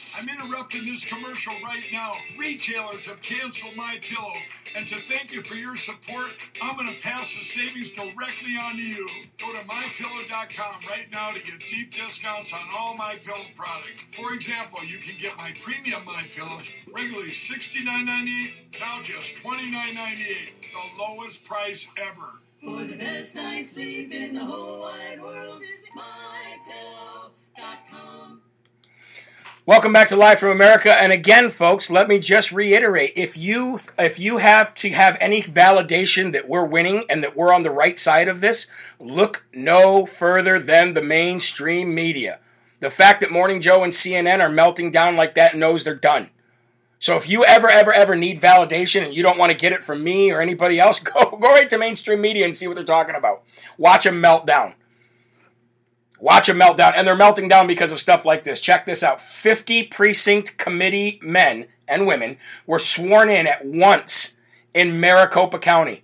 I'm interrupting this commercial right now. Retailers have canceled my pillow, and to thank you for your support, I'm going to pass the savings directly on to you. Go to mypillow.com right now to get deep discounts on all my pillow products. For example, you can get my premium my pillows regularly $69.98, now just $29.98, the lowest price ever. For the best night's sleep in the whole wide world, visit mypillow.com. Welcome back to Live from America. And again, folks, let me just reiterate: if you if you have to have any validation that we're winning and that we're on the right side of this, look no further than the mainstream media. The fact that Morning Joe and CNN are melting down like that knows they're done. So if you ever, ever, ever need validation and you don't want to get it from me or anybody else, go go right to mainstream media and see what they're talking about. Watch them melt down. Watch them melt down. And they're melting down because of stuff like this. Check this out 50 precinct committee men and women were sworn in at once in Maricopa County.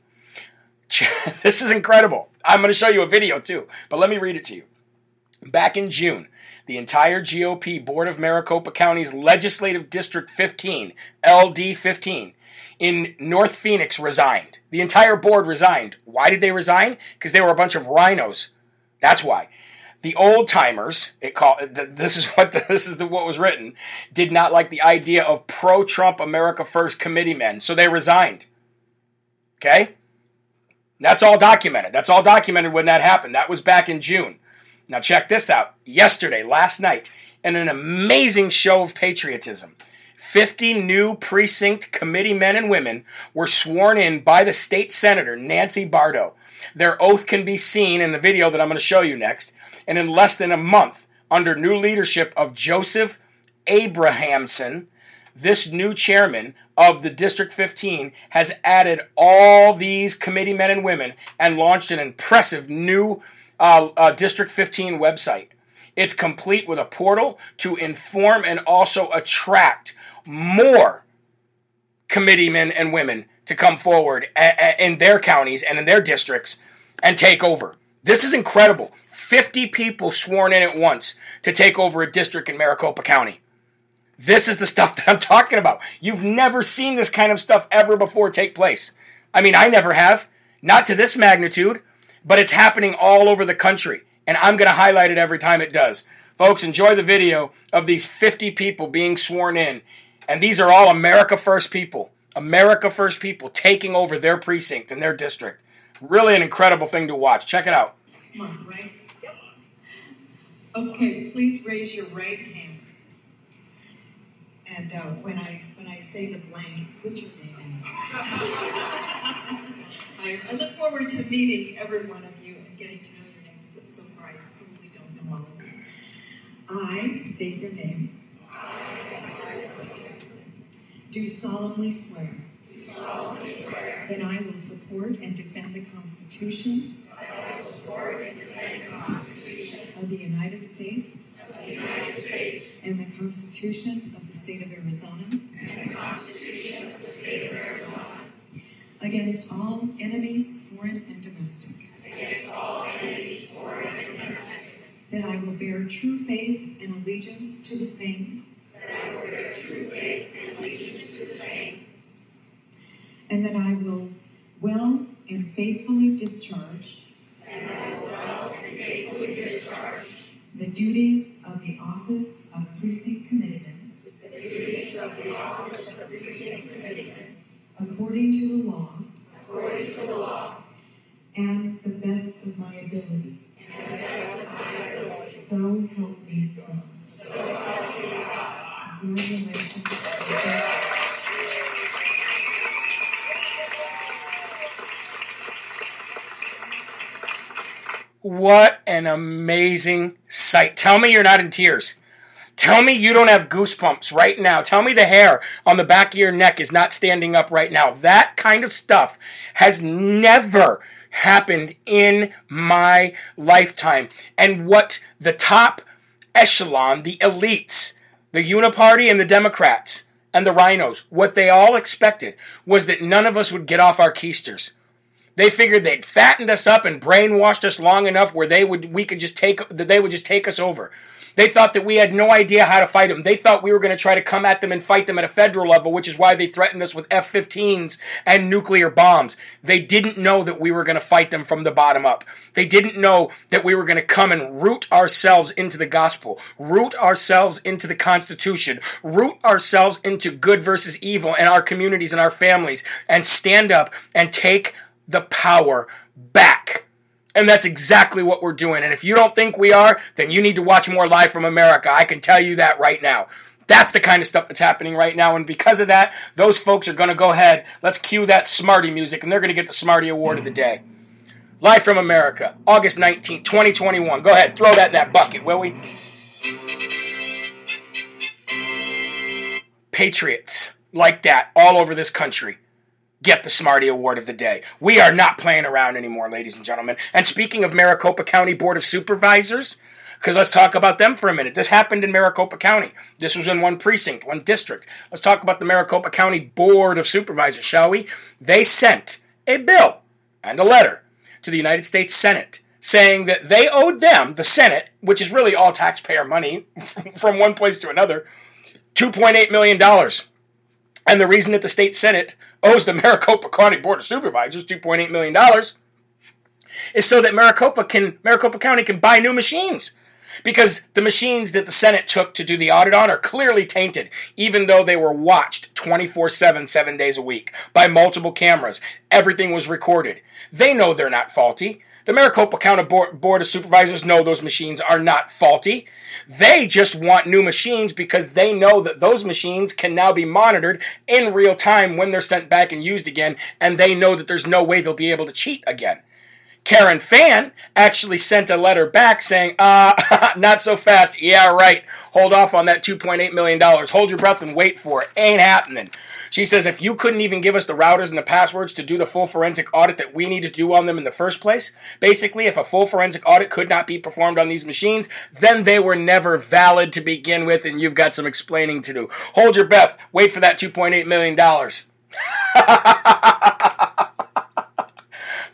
This is incredible. I'm going to show you a video too, but let me read it to you. Back in June, the entire GOP Board of Maricopa County's Legislative District 15, LD 15, in North Phoenix resigned. The entire board resigned. Why did they resign? Because they were a bunch of RINOs. That's why. The old timers, it call this is what the, this is the, what was written, did not like the idea of pro-Trump America First committee men, so they resigned. Okay, that's all documented. That's all documented when that happened. That was back in June. Now check this out. Yesterday, last night, in an amazing show of patriotism, 50 new precinct committee men and women were sworn in by the state senator, Nancy Barto. Their oath can be seen in the video that I'm going to show you next. And in less than a month, under new leadership of Joseph Abrahamson, this new chairman of the District 15 has added all these committee men and women and launched an impressive new uh, uh, District 15 website. It's complete with a portal to inform and also attract more committeemen and women to come forward a- a- in their counties and in their districts and take over. This is incredible. 50 people sworn in at once to take over a district in Maricopa County. This is the stuff that I'm talking about. You've never seen this kind of stuff ever before take place. I mean, I never have. Not to this magnitude, but it's happening all over the country. And I'm going to highlight it every time it does. Folks, enjoy the video of these 50 people being sworn in. And these are all America First people. America First people taking over their precinct and their district. Really an incredible thing to watch. Check it out. Come on, right? Okay, please raise your right hand. And uh, when I when I say the blank, put your name in. I, I look forward to meeting every one of you and getting to know your names, but so far I probably don't know all of you. I state your name. Do solemnly swear. That I will support and defend the Constitution. Of the United States. And the Constitution of the State of Arizona. Against all enemies, foreign and domestic. that i will bear true faith and allegiance to the same, That I will bear true faith and allegiance to the same. And that I will well and faithfully discharge. The duties of the office of precinct committeeman. According to the law. And the best of my ability. So help me God. Congratulations. What an amazing sight. Tell me you're not in tears. Tell me you don't have goosebumps right now. Tell me the hair on the back of your neck is not standing up right now. That kind of stuff has never happened in my lifetime. And what the top echelon, the elites, the Uniparty and the Democrats and the RINOs, what they all expected was that none of us would get off our keisters They figured they'd fattened us up and brainwashed us long enough where they would we could just take that they would just take us over. They thought that we had no idea how to fight them. They thought we were going to try to come at them and fight them at a federal level, which is why they threatened us with F 15s and nuclear bombs. They didn't know that we were going to fight them from the bottom up. They didn't know that we were going to come and root ourselves into the gospel, root ourselves into the Constitution, root ourselves into good versus evil in our communities and our families, and stand up and take the power back. And that's exactly what we're doing. And if you don't think we are, then you need to watch more Live from America. I can tell you that right now. That's the kind of stuff that's happening right now. And because of that, those folks are going to go ahead. Let's cue that Smarty music, and they're going to get the Smarty Award of the day. Live from America, August 19, 2021. Go ahead, throw that in that bucket, will we? Patriots like that all over this country get the Smarty Award of the day. We are not playing around anymore, ladies and gentlemen. And speaking of Maricopa County Board of Supervisors, because let's talk about them for a minute. This happened in Maricopa County. This was in one precinct, one district. Let's talk about the Maricopa County Board of Supervisors, shall we? They sent a bill and a letter to the United States Senate saying that they owed them, the Senate, which is really all taxpayer money from one place to another, $2.8 million. And the reason that the state Senate owes the Maricopa County Board of Supervisors $2.8 million is so that Maricopa can Maricopa County can buy new machines. Because the machines that the Senate took to do the audit on are clearly tainted, even though they were watched 24 7, seven days a week by multiple cameras. Everything was recorded. They know they're not faulty. The Maricopa County Board of Supervisors know those machines are not faulty. They just want new machines because they know that those machines can now be monitored in real time when they're sent back and used again, and they know that there's no way they'll be able to cheat again. Karen Fann actually sent a letter back saying, uh, not so fast. Yeah, right. Hold off on that $2.8 million. Hold your breath and wait for it. Ain't happening. She says, if you couldn't even give us the routers and the passwords to do the full forensic audit that we need to do on them in the first place, basically, if a full forensic audit could not be performed on these machines, then they were never valid to begin with, and you've got some explaining to do. Hold your breath. Wait for that $2.8 million.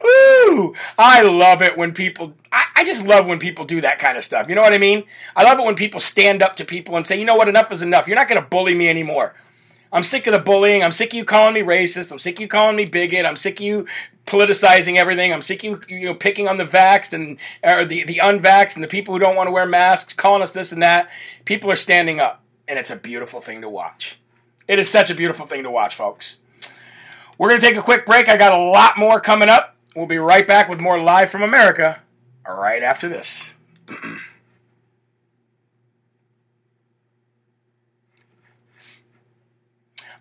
Woo! I love it when people. I, I, just love when people do that kind of stuff. You know what I mean? I love it when people stand up to people and say, you know what, enough is enough. You're not going to bully me anymore. I'm sick of the bullying. I'm sick of you calling me racist. I'm sick of you calling me bigot. I'm sick of you politicizing everything. I'm sick of you, you know, picking on the vaxxed and or the, the unvaxxed and the people who don't want to wear masks, calling us this and that. People are standing up, and it's a beautiful thing to watch. It is such a beautiful thing to watch, folks. We're going to take a quick break. I got a lot more coming up. We'll be right back with more Live from America right after this.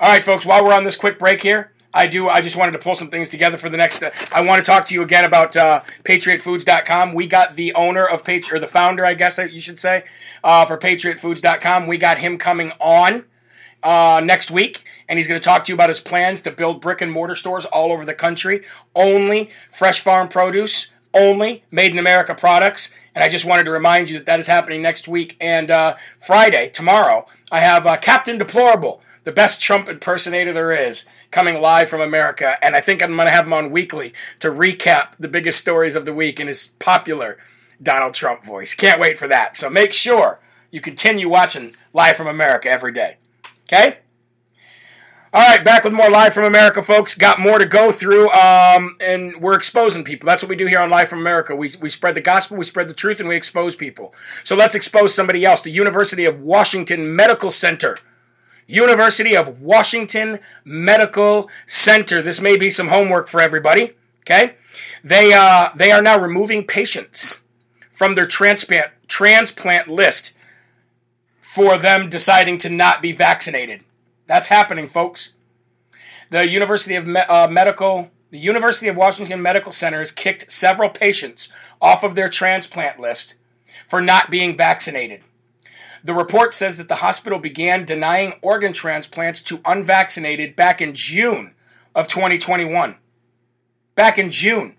All right, folks, while we're on this quick break here, I do. I just wanted to pull some things together for the next. Uh, I want to talk to you again about uh, PatriotFoods.com. We got the owner of Patriot, or the founder, I guess you should say, uh, for PatriotFoods.com. We got him coming on uh, next week, and he's going to talk to you about his plans to build brick and mortar stores all over the country. Only fresh farm produce, only made in America products. And I just wanted to remind you that that is happening next week. And uh, Friday, tomorrow, I have uh, Captain Deplorable, the best Trump impersonator there is, coming live from America. And I think I'm going to have him on weekly to recap the biggest stories of the week in his popular Donald Trump voice. Can't wait for that. So make sure you continue watching Live from America every day. Okay? All right, back with more Live from America, folks. Got more to go through, um, and we're exposing people. That's what we do here on Live from America. We, we spread the gospel, we spread the truth, and we expose people. So let's expose somebody else. The University of Washington Medical Center. University of Washington Medical Center. This may be some homework for everybody. Okay? They, uh, they are now removing patients from their transplant, transplant list for them deciding to not be vaccinated. That's happening, folks. The University of Me- uh, Medical, the University of Washington Medical Center has kicked several patients off of their transplant list for not being vaccinated. The report says that the hospital began denying organ transplants to unvaccinated back in June of 2021. Back in June.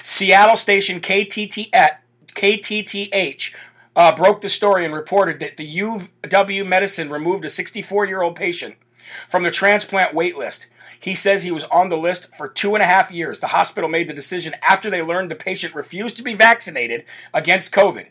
Seattle station KTT KTTH uh, broke the story and reported that the UW Medicine removed a 64 year old patient from the transplant wait list. He says he was on the list for two and a half years. The hospital made the decision after they learned the patient refused to be vaccinated against COVID.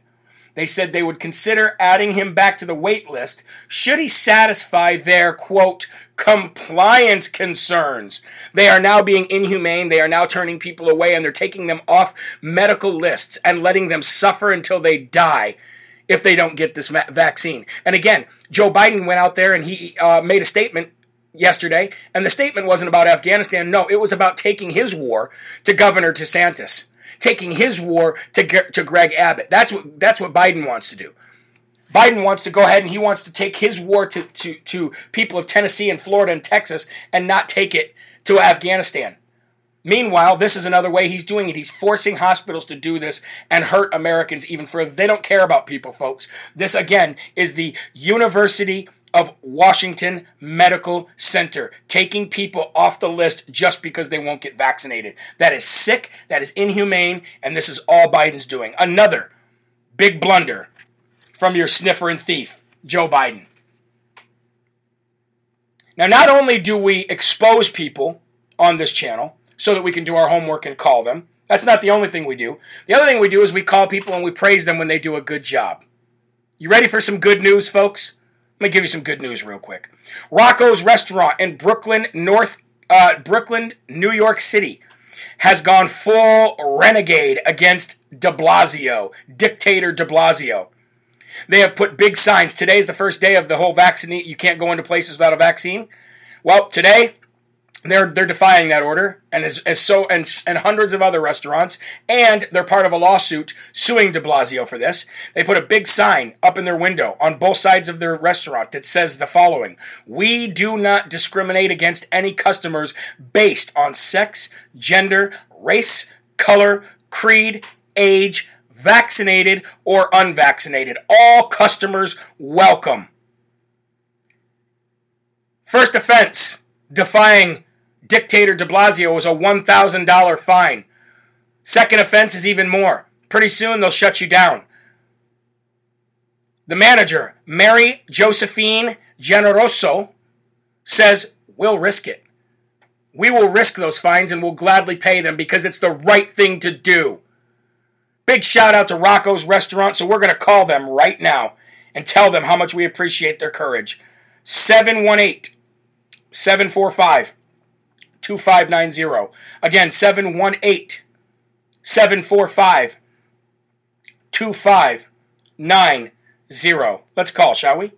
They said they would consider adding him back to the wait list should he satisfy their quote compliance concerns. They are now being inhumane. They are now turning people away and they're taking them off medical lists and letting them suffer until they die if they don't get this vaccine. And again, Joe Biden went out there and he uh, made a statement yesterday, and the statement wasn't about Afghanistan. No, it was about taking his war to Governor DeSantis, taking his war to to Greg Abbott. That's what that's what Biden wants to do. Biden wants to go ahead and he wants to take his war to, to, to people of Tennessee and Florida and Texas and not take it to Afghanistan. Meanwhile, this is another way he's doing it. He's forcing hospitals to do this and hurt Americans even further. They don't care about people, folks. This, again, is the University of Washington Medical Center taking people off the list just because they won't get vaccinated. That is sick, that is inhumane, and this is all Biden's doing. Another big blunder from your sniffer and thief, Joe Biden. Now, not only do we expose people on this channel so that we can do our homework and call them, that's not the only thing we do. The other thing we do is we call people and we praise them when they do a good job. You ready for some good news, folks? Let me give you some good news real quick. Rocco's Restaurant in Brooklyn, North uh, Brooklyn, New York City, has gone full renegade against De Blasio, dictator De Blasio. They have put big signs. Today is the first day of the whole vaccine. You can't go into places without a vaccine. Well, today they're they're defying that order, and as, as so and and hundreds of other restaurants, and they're part of a lawsuit suing De Blasio for this. They put a big sign up in their window on both sides of their restaurant that says the following: "We do not discriminate against any customers based on sex, gender, race, color, creed, age." Vaccinated or unvaccinated. All customers welcome. First offense defying dictator de Blasio was a $1,000 fine. Second offense is even more. Pretty soon they'll shut you down. The manager, Mary Josephine Generoso, says, We'll risk it. We will risk those fines and we'll gladly pay them because it's the right thing to do. Big shout out to Rocco's Restaurant. So we're going to call them right now and tell them how much we appreciate their courage. 718 745 2590. Again, 718 745 2590. Let's call, shall we?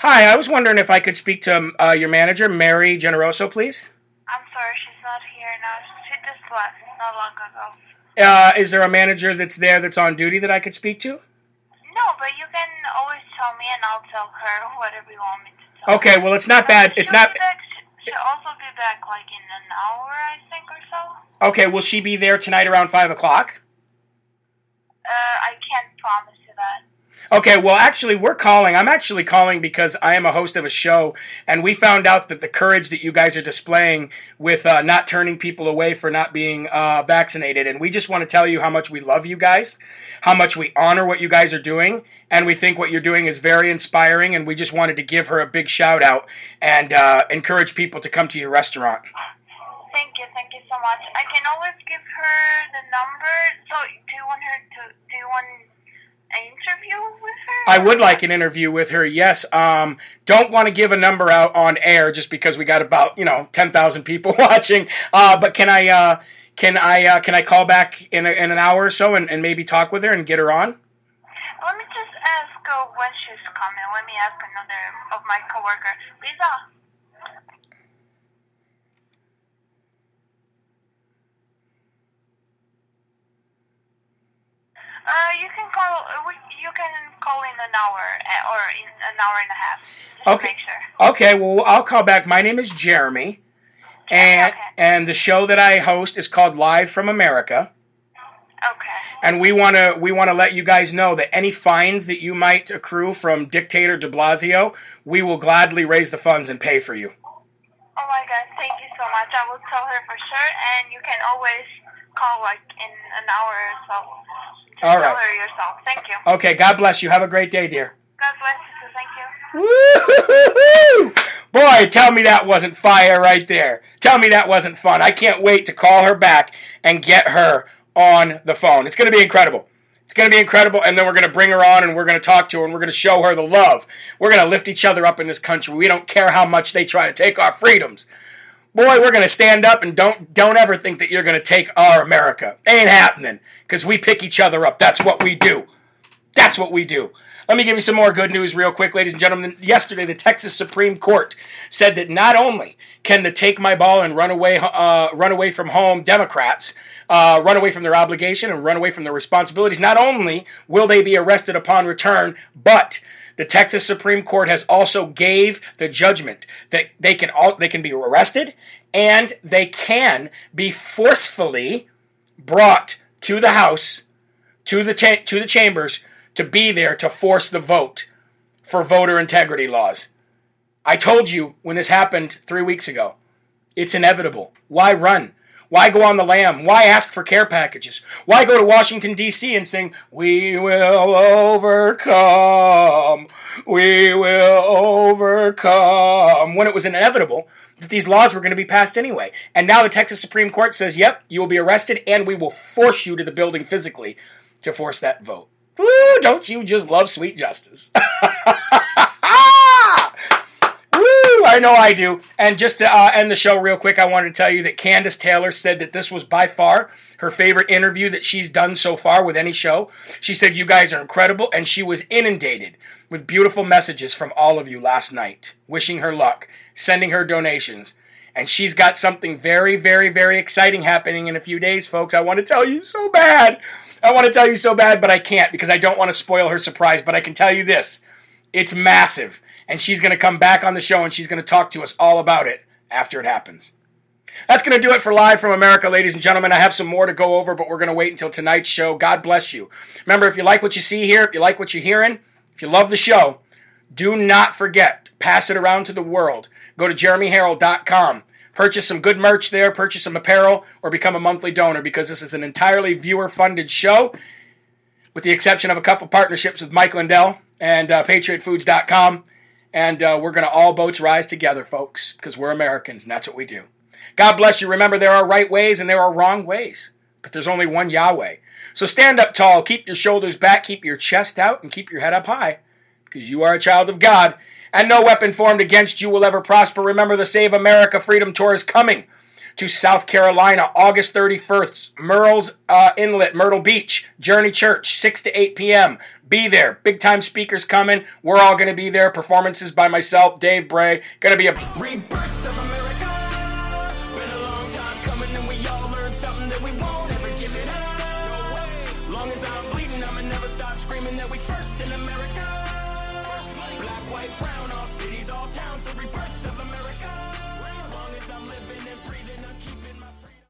Hi, I was wondering if I could speak to uh, your manager, Mary Generoso, please. I'm sorry, she's not here now. She just left not long ago. Uh, is there a manager that's there that's on duty that I could speak to? No, but you can always tell me and I'll tell her whatever you want me to tell Okay, well, it's not bad. It's not. back- She'll also be back like in an hour, I think, or so. Okay, will she be there tonight around 5 o'clock? Uh, I can't promise. Okay, well, actually, we're calling. I'm actually calling because I am a host of a show, and we found out that the courage that you guys are displaying with uh, not turning people away for not being uh, vaccinated, and we just want to tell you how much we love you guys, how much we honor what you guys are doing, and we think what you're doing is very inspiring, and we just wanted to give her a big shout out and uh, encourage people to come to your restaurant. Thank you, thank you so much. I can always give her the number. So, do you want her to? Do you want an interview with her? I would like an interview with her. Yes. Um, don't want to give a number out on air just because we got about you know ten thousand people watching. Uh, but can I uh, can I uh, can I call back in, a, in an hour or so and, and maybe talk with her and get her on? Let me just ask her when she's coming. Let me ask another of my coworkers. Lisa. Uh, you can call. uh, we- You can call in an hour uh, or in an hour and a half. Okay. make sure. Okay. Well, I'll call back. My name is Jeremy, and and the show that I host is called Live from America. Okay. And we want to we want to let you guys know that any fines that you might accrue from dictator De Blasio, we will gladly raise the funds and pay for you. Oh my God! Thank you so much. I will tell her for sure, and you can always call like in an hour or so. To All tell her yourself. Thank you. Okay, God bless you. Have a great day, dear. God bless you. Thank you. Woo-hoo-hoo-hoo! Boy, tell me that wasn't fire right there. Tell me that wasn't fun. I can't wait to call her back and get her on the phone. It's going to be incredible. It's going to be incredible, and then we're going to bring her on and we're going to talk to her and we're going to show her the love. We're going to lift each other up in this country. We don't care how much they try to take our freedoms. Boy, we're going to stand up and don't don't ever think that you're going to take our America. Ain't happening because we pick each other up. That's what we do. That's what we do. Let me give you some more good news real quick, ladies and gentlemen. Yesterday, the Texas Supreme Court said that not only can the take my ball and run away, uh, run away from home Democrats uh, run away from their obligation and run away from their responsibilities, not only will they be arrested upon return, but the Texas Supreme Court has also gave the judgment that they can all, they can be arrested and they can be forcefully brought to the House, to the ta- to the chambers to be there to force the vote for voter integrity laws. I told you when this happened 3 weeks ago. It's inevitable. Why run? Why go on the lam? Why ask for care packages? Why go to Washington, D.C. and sing, We will overcome, we will overcome, when it was inevitable that these laws were going to be passed anyway. And now the Texas Supreme Court says, Yep, you will be arrested and we will force you to the building physically to force that vote. Don't you just love sweet justice? I know I do. And just to uh, end the show real quick, I wanted to tell you that Candace Taylor said that this was by far her favorite interview that she's done so far with any show. She said, You guys are incredible. And she was inundated with beautiful messages from all of you last night, wishing her luck, sending her donations. And she's got something very, very, very exciting happening in a few days, folks. I want to tell you so bad. I want to tell you so bad, but I can't because I don't want to spoil her surprise. But I can tell you this it's massive. And she's going to come back on the show and she's going to talk to us all about it after it happens. That's going to do it for Live from America, ladies and gentlemen. I have some more to go over, but we're going to wait until tonight's show. God bless you. Remember, if you like what you see here, if you like what you're hearing, if you love the show, do not forget, pass it around to the world. Go to jeremyherrell.com. Purchase some good merch there, purchase some apparel, or become a monthly donor because this is an entirely viewer funded show, with the exception of a couple partnerships with Mike Lindell and uh, PatriotFoods.com. And uh, we're going to all boats rise together, folks, because we're Americans and that's what we do. God bless you. Remember, there are right ways and there are wrong ways, but there's only one Yahweh. So stand up tall, keep your shoulders back, keep your chest out, and keep your head up high, because you are a child of God, and no weapon formed against you will ever prosper. Remember, the Save America Freedom Tour is coming to South Carolina, August 31st, Murrells uh, Inlet, Myrtle Beach, Journey Church, 6 to 8 p.m. Be there. Big time speakers coming. We're all going to be there. Performances by myself, Dave Bray. Going to be a